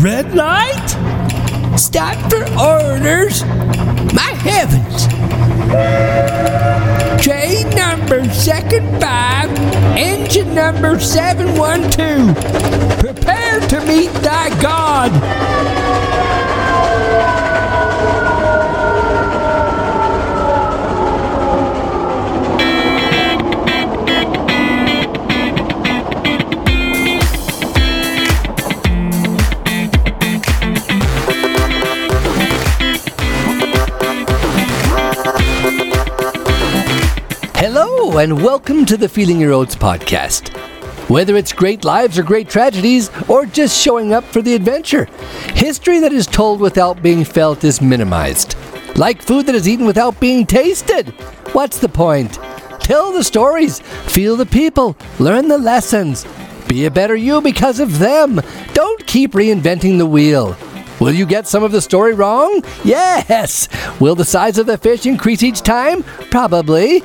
red light? Stop for orders? My heavens! Train number second five, engine number 712. Prepare to meet thy God. And welcome to the Feeling Your Oats podcast. Whether it's great lives or great tragedies, or just showing up for the adventure, history that is told without being felt is minimized. Like food that is eaten without being tasted. What's the point? Tell the stories, feel the people, learn the lessons. Be a better you because of them. Don't keep reinventing the wheel. Will you get some of the story wrong? Yes! Will the size of the fish increase each time? Probably.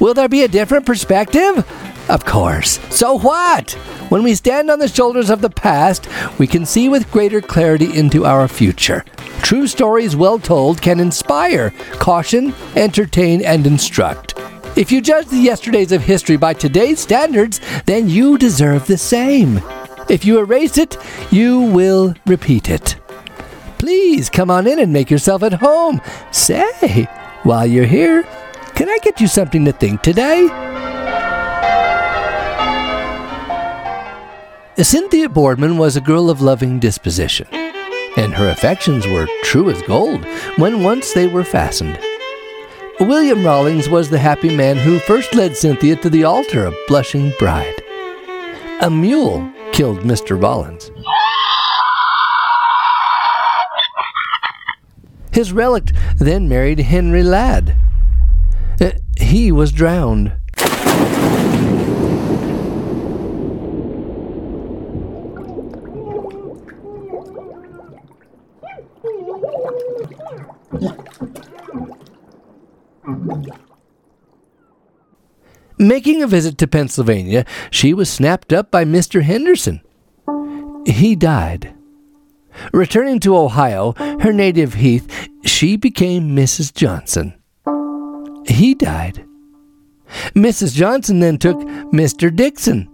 Will there be a different perspective? Of course. So what? When we stand on the shoulders of the past, we can see with greater clarity into our future. True stories well told can inspire, caution, entertain, and instruct. If you judge the yesterdays of history by today's standards, then you deserve the same. If you erase it, you will repeat it. Please come on in and make yourself at home. Say, while you're here, can I get you something to think today? Cynthia Boardman was a girl of loving disposition, and her affections were true as gold when once they were fastened. William Rawlings was the happy man who first led Cynthia to the altar a blushing bride. A mule killed Mr. Rollins. His relict then married Henry Ladd. He was drowned. Making a visit to Pennsylvania, she was snapped up by Mr. Henderson. He died. Returning to Ohio, her native Heath, she became Mrs. Johnson. He died. Mrs. Johnson then took Mr. Dixon.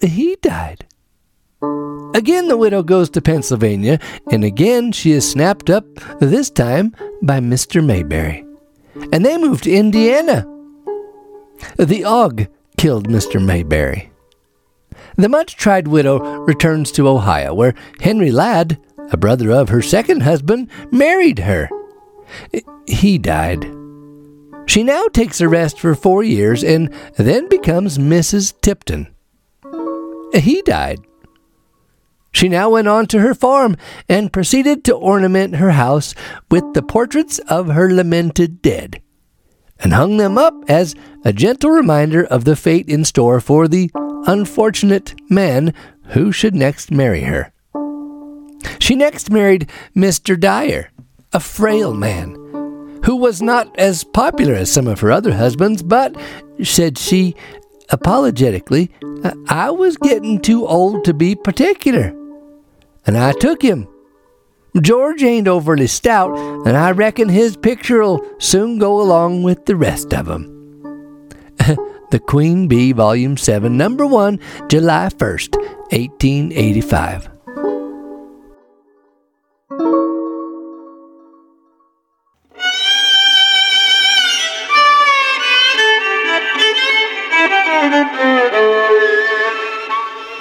He died. Again, the widow goes to Pennsylvania, and again she is snapped up, this time by Mr. Mayberry. And they move to Indiana. The Og killed Mr. Mayberry. The much tried widow returns to Ohio, where Henry Ladd, a brother of her second husband, married her. He died. She now takes a rest for four years and then becomes Mrs. Tipton. He died. She now went on to her farm and proceeded to ornament her house with the portraits of her lamented dead, and hung them up as a gentle reminder of the fate in store for the unfortunate man who should next marry her. She next married Mr. Dyer, a frail man, who was not as popular as some of her other husbands, but, said she apologetically, I was getting too old to be particular. And I took him. George ain't overly stout, and I reckon his picture'll soon go along with the rest of 'em. the Queen Bee, Volume 7, Number 1, July 1st, 1885.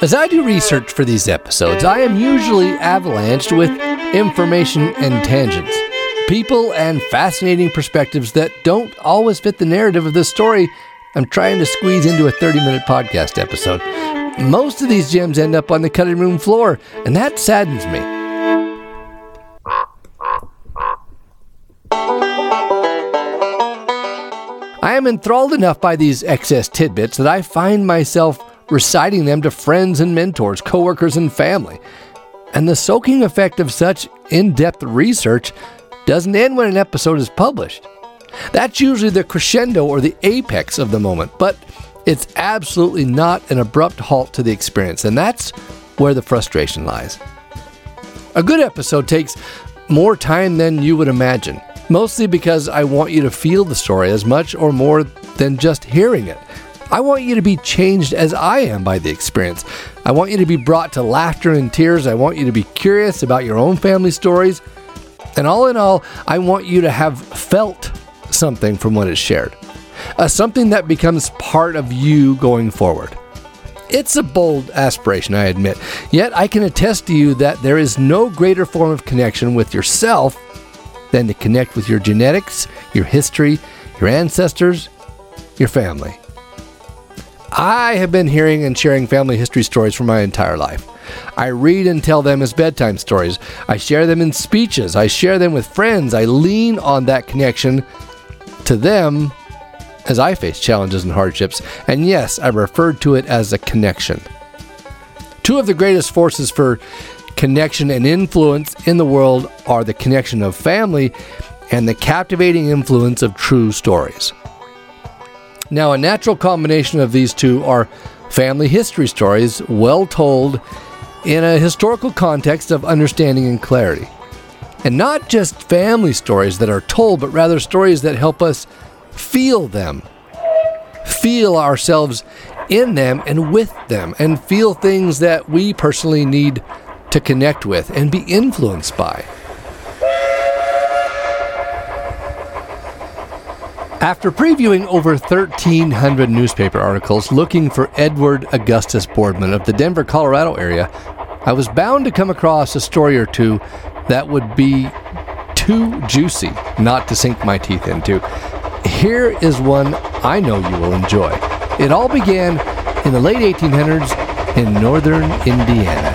As I do research for these episodes, I am usually avalanched with information and tangents, people and fascinating perspectives that don't always fit the narrative of the story I'm trying to squeeze into a 30 minute podcast episode. Most of these gems end up on the cutting room floor, and that saddens me. I am enthralled enough by these excess tidbits that I find myself reciting them to friends and mentors, coworkers, and family. And the soaking effect of such in depth research doesn't end when an episode is published. That's usually the crescendo or the apex of the moment, but it's absolutely not an abrupt halt to the experience, and that's where the frustration lies. A good episode takes more time than you would imagine, mostly because I want you to feel the story as much or more than just hearing it. I want you to be changed as I am by the experience. I want you to be brought to laughter and tears. I want you to be curious about your own family stories. And all in all, I want you to have felt something from what is shared, uh, something that becomes part of you going forward. It's a bold aspiration, I admit, yet I can attest to you that there is no greater form of connection with yourself than to connect with your genetics, your history, your ancestors, your family. I have been hearing and sharing family history stories for my entire life. I read and tell them as bedtime stories. I share them in speeches. I share them with friends. I lean on that connection to them as I face challenges and hardships. And yes, I referred to it as a connection. Two of the greatest forces for connection and influence in the world are the connection of family and the captivating influence of true stories. Now, a natural combination of these two are family history stories, well told in a historical context of understanding and clarity. And not just family stories that are told, but rather stories that help us feel them, feel ourselves in them and with them, and feel things that we personally need to connect with and be influenced by. After previewing over 1,300 newspaper articles looking for Edward Augustus Boardman of the Denver, Colorado area, I was bound to come across a story or two that would be too juicy not to sink my teeth into. Here is one I know you will enjoy. It all began in the late 1800s in northern Indiana.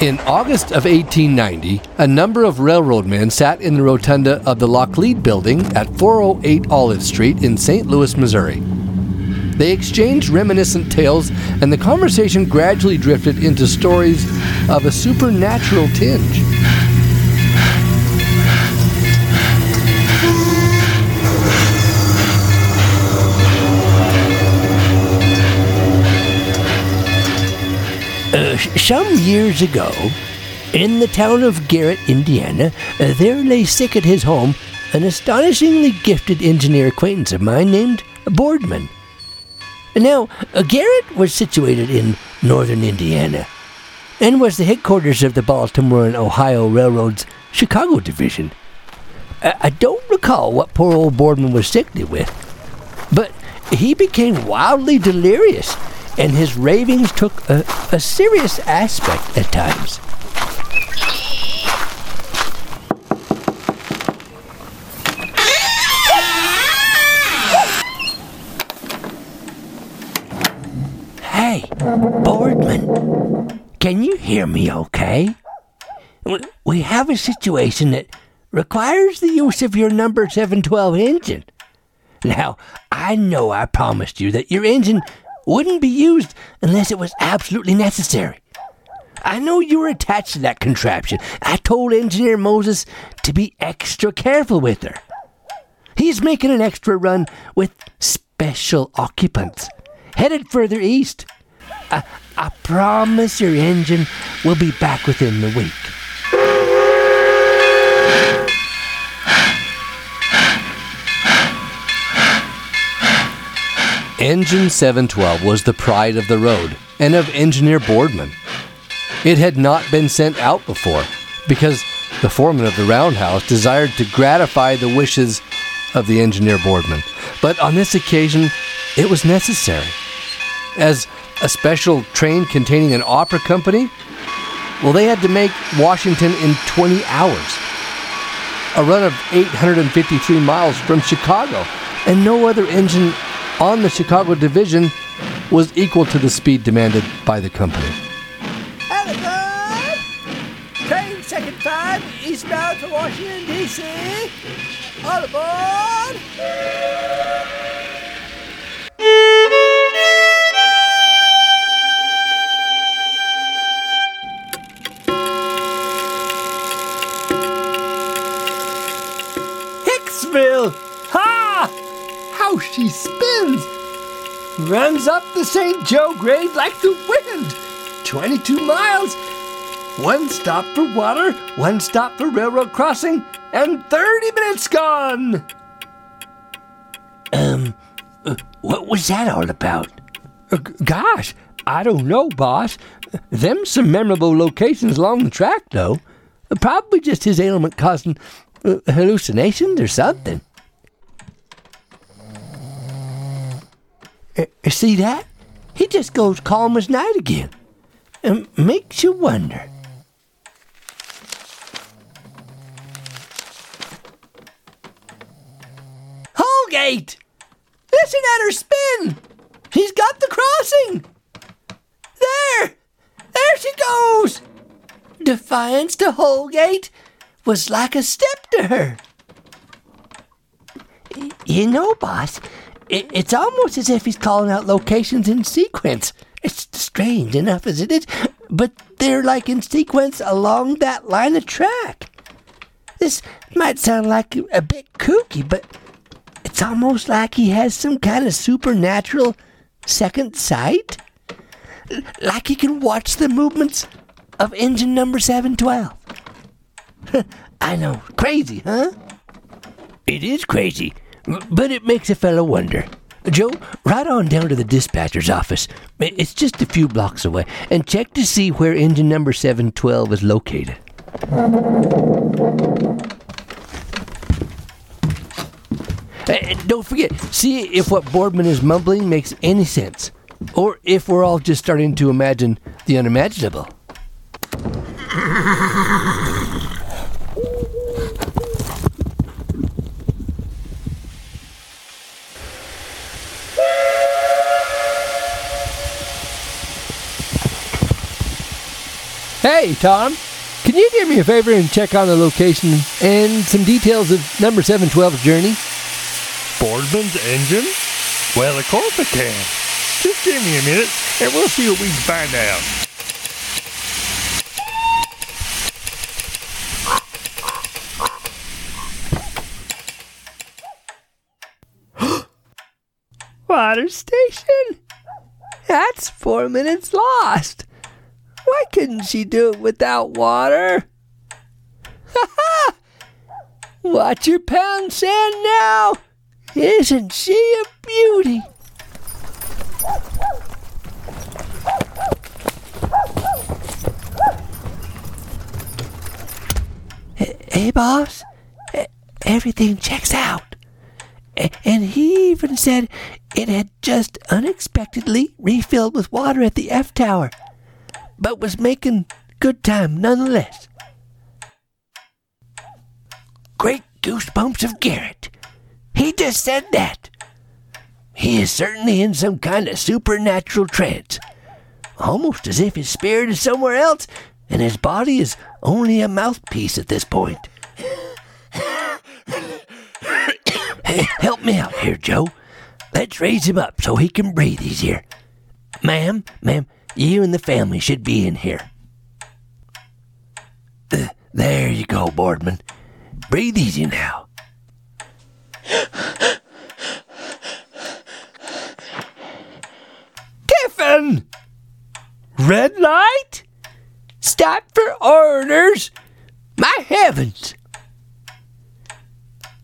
In August of 1890, a number of railroad men sat in the rotunda of the Laclede building at 408 Olive Street in St. Louis, Missouri. They exchanged reminiscent tales, and the conversation gradually drifted into stories of a supernatural tinge. Uh, some years ago, in the town of Garrett, Indiana, uh, there lay sick at his home an astonishingly gifted engineer acquaintance of mine named Boardman. Now, uh, Garrett was situated in northern Indiana and was the headquarters of the Baltimore and Ohio Railroad's Chicago division. I, I don't recall what poor old Boardman was sickly with, but he became wildly delirious and his ravings took a, a serious aspect at times. Hey, Boardman, can you hear me okay? We have a situation that requires the use of your number 712 engine. Now, I know I promised you that your engine wouldn't be used unless it was absolutely necessary. I know you were attached to that contraption. I told Engineer Moses to be extra careful with her. He's making an extra run with special occupants, headed further east. I, I promise your engine will be back within the week. Engine 712 was the pride of the road and of engineer Boardman. It had not been sent out before because the foreman of the roundhouse desired to gratify the wishes of the engineer Boardman. But on this occasion, it was necessary. As a special train containing an opera company, well, they had to make Washington in 20 hours. A run of 853 miles from Chicago, and no other engine on the Chicago division was equal to the speed demanded by the company. Alabama! Train second five, eastbound for Washington, D.C. All aboard! Runs up the St. Joe grade like the wind. 22 miles. One stop for water, one stop for railroad crossing, and 30 minutes gone. Um, uh, what was that all about? Uh, gosh, I don't know, boss. Them some memorable locations along the track, though. Probably just his ailment causing uh, hallucinations or something. Eh, see that? He just goes calm as night again. It makes you wonder. Holgate! Listen at her spin! He's got the crossing! There! There she goes! Defiance to Holgate was like a step to her. You know, boss, it's almost as if he's calling out locations in sequence. It's strange enough as it is, but they're like in sequence along that line of track. This might sound like a bit kooky, but it's almost like he has some kind of supernatural second sight. Like he can watch the movements of engine number 712. I know, crazy, huh? It is crazy, but it makes a fellow wonder. Joe, ride on down to the dispatcher's office. It's just a few blocks away, and check to see where engine number 712 is located. And don't forget, see if what Boardman is mumbling makes any sense, or if we're all just starting to imagine the unimaginable. Hey, Tom, can you do me a favor and check on the location and some details of number 712's journey? Boardman's engine? Well, of course I can. Just give me a minute and we'll see what we can find out. Water station? That's four minutes lost. Why couldn't she do it without water? Ha ha! Watch your pound sand now! Isn't she a beauty? Hey, boss, everything checks out. And he even said it had just unexpectedly refilled with water at the F Tower but was making good time nonetheless. Great goosebumps of Garrett. He just said that. He is certainly in some kind of supernatural trance, almost as if his spirit is somewhere else and his body is only a mouthpiece at this point. hey, help me out here, Joe. Let's raise him up so he can breathe easier. Ma'am, ma'am, you and the family should be in here. Uh, there you go, Boardman. Breathe easy now. Tiffin! Red light? Stop for orders! My heavens!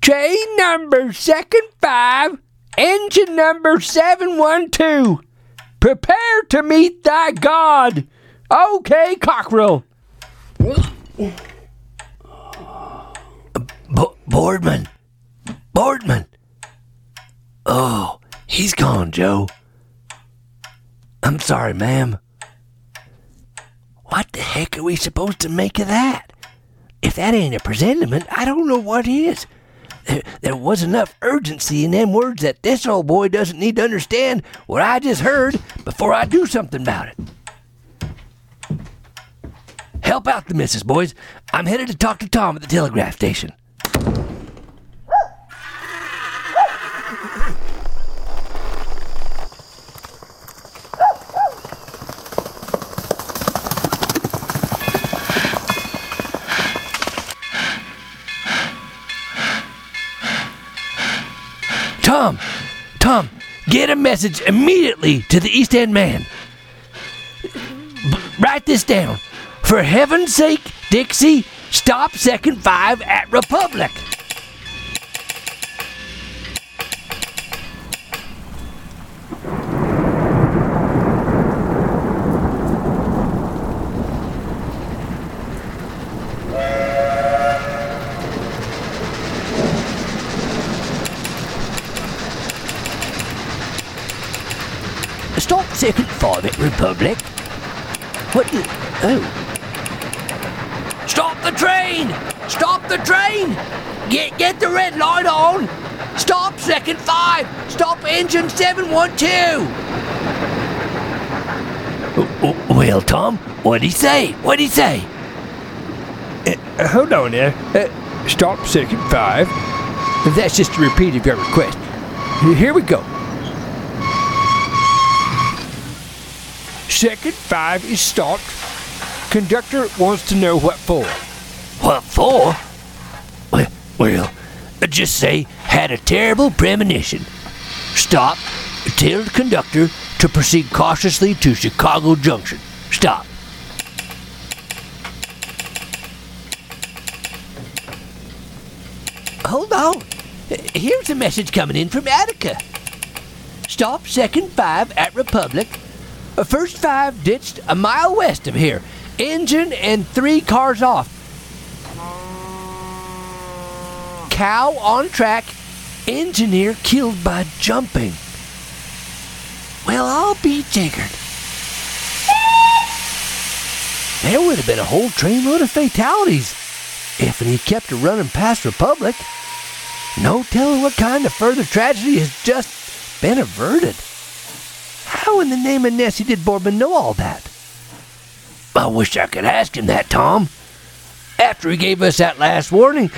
Train number second five, engine number 712. Prepare to meet thy God. Okay, Cockrell. Boardman. Boardman. Oh, he's gone, Joe. I'm sorry, ma'am. What the heck are we supposed to make of that? If that ain't a presentiment, I don't know what is. There, there was enough urgency in them words that this old boy doesn't need to understand what I just heard before I do something about it. Help out the missus, boys. I'm headed to talk to Tom at the telegraph station. A message immediately to the East End man. B- write this down. For heaven's sake, Dixie, stop second five at Republic. Stop second Republic. What? Oh. Stop the train! Stop the train! Get get the red light on! Stop second five! Stop engine 712! Well, Tom, what'd he say? What'd he say? Uh, hold on there. Uh, stop second five. That's just a repeat of your request. Here we go. Second five is stopped. Conductor wants to know what for. What for? Well, well, uh, just say had a terrible premonition. Stop. Tell the conductor to proceed cautiously to Chicago Junction. Stop. Hold on. Uh, here's a message coming in from Attica. Stop second five at Republic. First five ditched a mile west of here. Engine and three cars off. Cow on track. Engineer killed by jumping. Well, I'll be jiggered. There would have been a whole trainload of fatalities if he kept a running past Republic. No telling what kind of further tragedy has just been averted. How in the name of Nessie did Boardman know all that? I wish I could ask him that, Tom. After he gave us that last warning,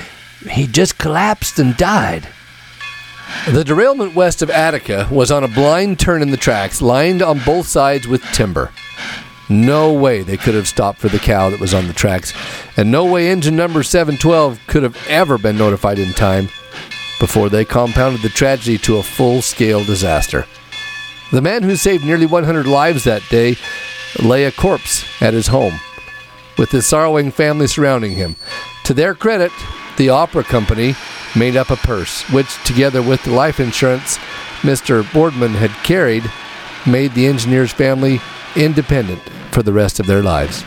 he just collapsed and died. The derailment west of Attica was on a blind turn in the tracks, lined on both sides with timber. No way they could have stopped for the cow that was on the tracks, and no way engine number 712 could have ever been notified in time before they compounded the tragedy to a full scale disaster. The man who saved nearly 100 lives that day lay a corpse at his home, with his sorrowing family surrounding him. To their credit, the opera company made up a purse, which, together with the life insurance Mr. Boardman had carried, made the engineer's family independent for the rest of their lives.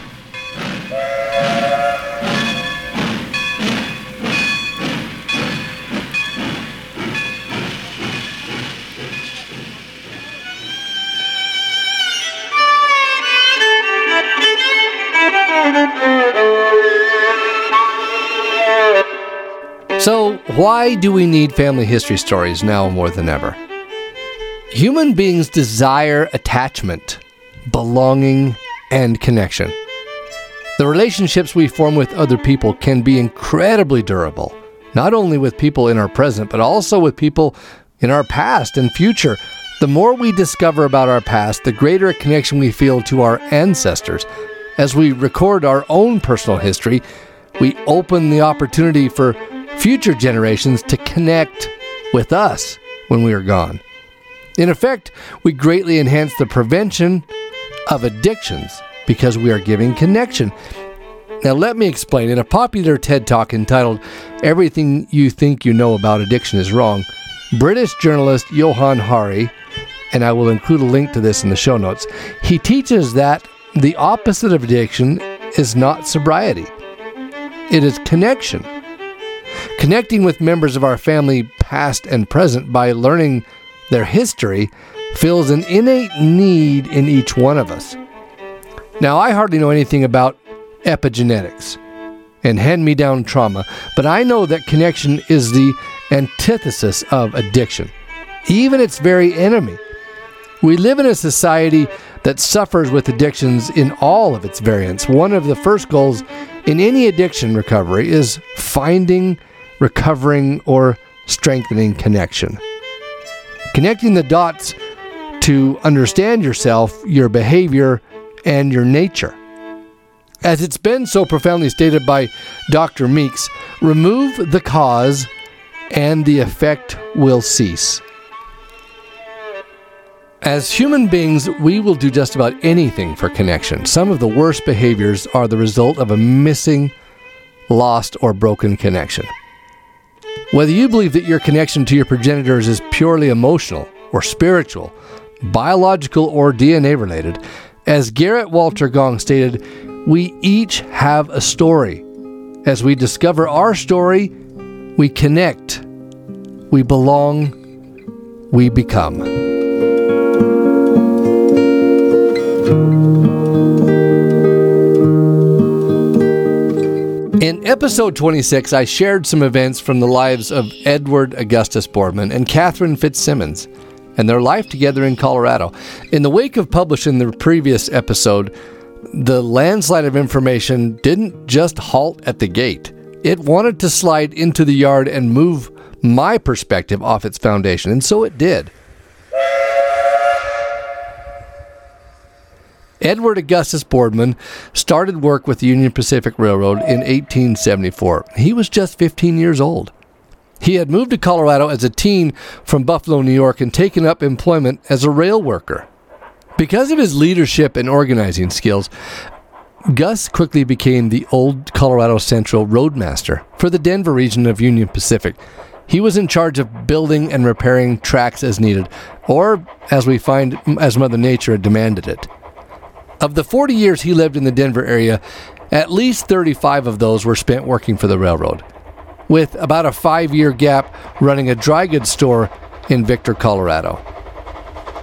Why do we need family history stories now more than ever? Human beings desire attachment, belonging, and connection. The relationships we form with other people can be incredibly durable, not only with people in our present, but also with people in our past and future. The more we discover about our past, the greater a connection we feel to our ancestors. As we record our own personal history, we open the opportunity for future generations to connect with us when we are gone. In effect, we greatly enhance the prevention of addictions because we are giving connection. Now, let me explain. In a popular TED talk entitled Everything You Think You Know About Addiction Is Wrong, British journalist Johann Hari, and I will include a link to this in the show notes, he teaches that the opposite of addiction is not sobriety, it is connection. Connecting with members of our family, past and present, by learning their history fills an innate need in each one of us. Now, I hardly know anything about epigenetics and hand me down trauma, but I know that connection is the antithesis of addiction, even its very enemy. We live in a society that suffers with addictions in all of its variants. One of the first goals in any addiction recovery is finding recovering, or strengthening connection. Connecting the dots to understand yourself, your behavior, and your nature. As it's been so profoundly stated by Dr. Meeks, remove the cause and the effect will cease. As human beings, we will do just about anything for connection. Some of the worst behaviors are the result of a missing, lost, or broken connection. Whether you believe that your connection to your progenitors is purely emotional or spiritual, biological or DNA related, as Gerrit Walter Gong stated, we each have a story. As we discover our story, we connect, we belong, we become. In episode 26, I shared some events from the lives of Edward Augustus Boardman and Catherine Fitzsimmons and their life together in Colorado. In the wake of publishing the previous episode, the landslide of information didn't just halt at the gate. It wanted to slide into the yard and move my perspective off its foundation, and so it did. Edward Augustus Boardman started work with the Union Pacific Railroad in 1874. He was just 15 years old. He had moved to Colorado as a teen from Buffalo, New York, and taken up employment as a rail worker. Because of his leadership and organizing skills, Gus quickly became the old Colorado Central roadmaster for the Denver region of Union Pacific. He was in charge of building and repairing tracks as needed, or as we find as Mother Nature had demanded it. Of the 40 years he lived in the Denver area, at least 35 of those were spent working for the railroad, with about a five year gap running a dry goods store in Victor, Colorado.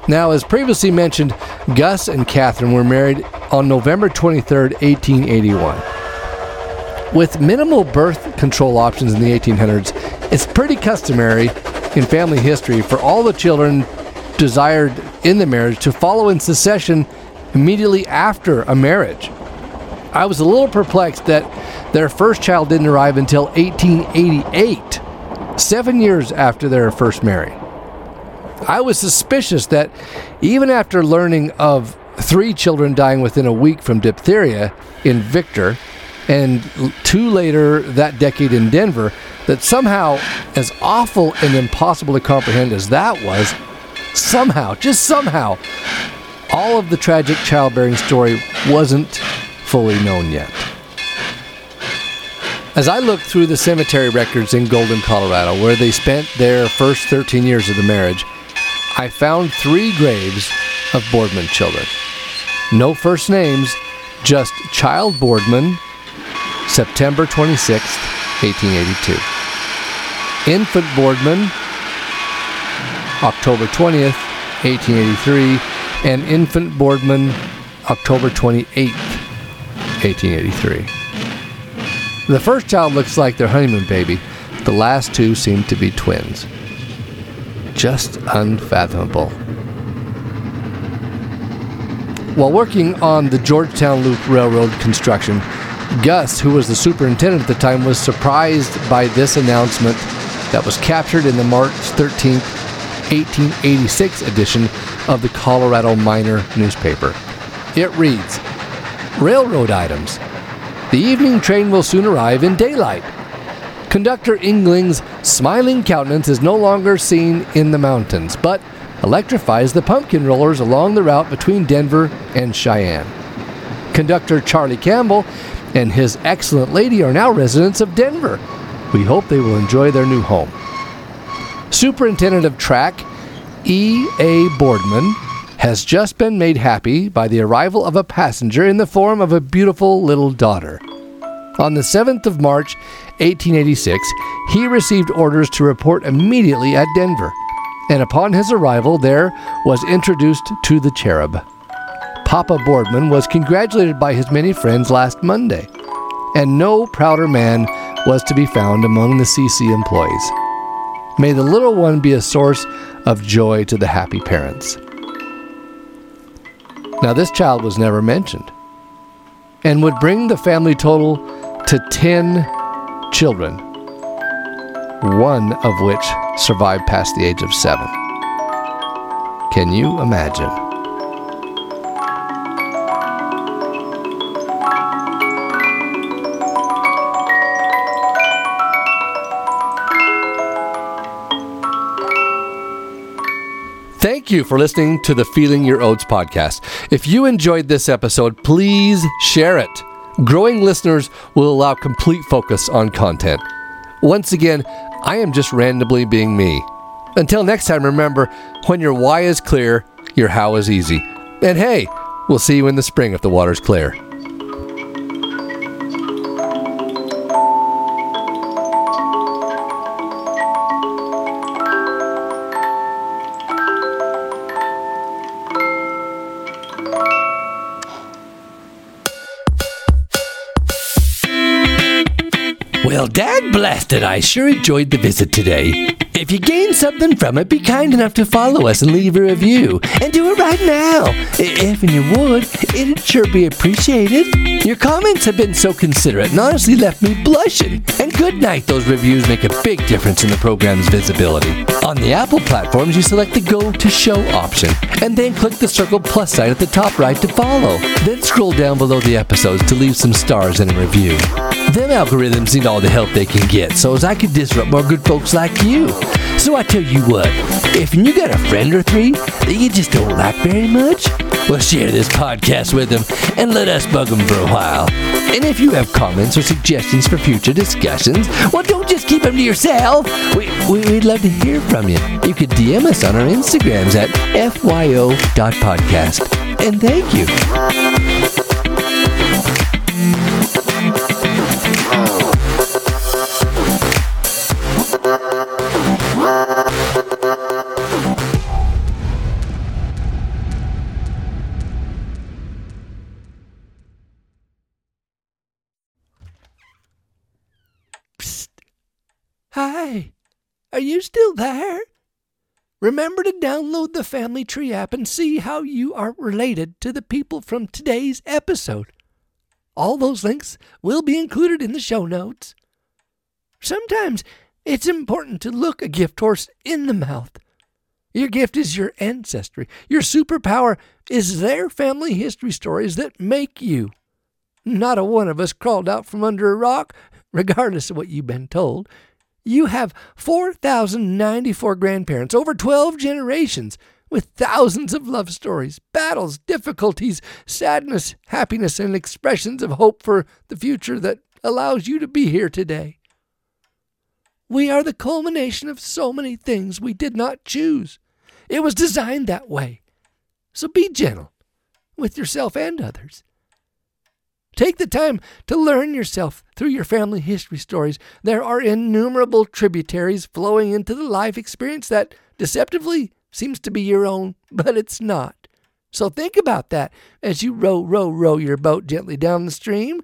Now, as previously mentioned, Gus and Catherine were married on November 23, 1881. With minimal birth control options in the 1800s, it's pretty customary in family history for all the children desired in the marriage to follow in succession immediately after a marriage. I was a little perplexed that their first child didn't arrive until 1888, seven years after their first marriage. I was suspicious that even after learning of three children dying within a week from diphtheria in Victor, and two later that decade in Denver, that somehow, as awful and impossible to comprehend as that was, somehow, just somehow, all of the tragic childbearing story wasn't fully known yet. As I looked through the cemetery records in Golden, Colorado, where they spent their first 13 years of the marriage, I found three graves of Boardman children. No first names, just Child Boardman, September 26, 1882. Infant Boardman, October 20th, 1883 and infant Boardman October 28, 1883. The first child looks like their honeymoon baby. The last two seem to be twins. Just unfathomable. While working on the Georgetown Loop Railroad construction, Gus, who was the superintendent at the time, was surprised by this announcement that was captured in the March 13, 1886 edition of the Colorado Miner newspaper. It reads Railroad items. The evening train will soon arrive in daylight. Conductor Ingling's smiling countenance is no longer seen in the mountains, but electrifies the pumpkin rollers along the route between Denver and Cheyenne. Conductor Charlie Campbell and his excellent lady are now residents of Denver. We hope they will enjoy their new home. Superintendent of Track E. A. Boardman has just been made happy by the arrival of a passenger in the form of a beautiful little daughter. On the 7th of March, 1886, he received orders to report immediately at Denver, and upon his arrival there was introduced to the cherub. Papa Boardman was congratulated by his many friends last Monday, and no prouder man was to be found among the CC employees. May the little one be a source of joy to the happy parents. Now, this child was never mentioned and would bring the family total to 10 children, one of which survived past the age of seven. Can you imagine? Thank you for listening to the Feeling Your Oats podcast. If you enjoyed this episode, please share it. Growing listeners will allow complete focus on content. Once again, I am just randomly being me. Until next time, remember when your why is clear, your how is easy. And hey, we'll see you in the spring if the water's clear. Dad blasted, I sure enjoyed the visit today. If you gained something from it, be kind enough to follow us and leave a review. And do it right now. If and you would, it'd sure be appreciated. Your comments have been so considerate and honestly left me blushing. Good night, those reviews make a big difference in the program's visibility. On the Apple platforms, you select the Go to Show option, and then click the circle plus sign at the top right to follow. Then scroll down below the episodes to leave some stars and a review. Them algorithms need all the help they can get so as I could disrupt more good folks like you. So I tell you what, if you got a friend or three that you just don't like very much, well, share this podcast with them and let us bug them for a while. And if you have comments or suggestions for future discussions, well, don't just keep them to yourself. We, would love to hear from you. You could DM us on our Instagrams at fyo.podcast. And thank you. Hi, are you still there? Remember to download the Family Tree app and see how you are related to the people from today's episode. All those links will be included in the show notes. Sometimes it's important to look a gift horse in the mouth. Your gift is your ancestry. Your superpower is their family history stories that make you. Not a one of us crawled out from under a rock, regardless of what you've been told. You have 4,094 grandparents, over 12 generations, with thousands of love stories, battles, difficulties, sadness, happiness, and expressions of hope for the future that allows you to be here today. We are the culmination of so many things we did not choose. It was designed that way. So be gentle with yourself and others. Take the time to learn yourself through your family history stories. There are innumerable tributaries flowing into the life experience that deceptively seems to be your own, but it's not. So think about that as you row, row, row your boat gently down the stream.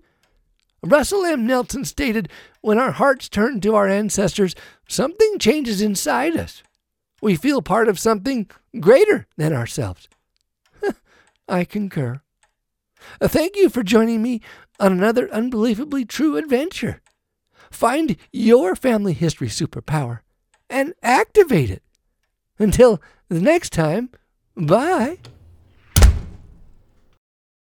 Russell M. Nelson stated, When our hearts turn to our ancestors, something changes inside us. We feel part of something greater than ourselves. I concur. Uh, thank you for joining me on another unbelievably true adventure. Find your family history superpower and activate it. Until the next time, bye.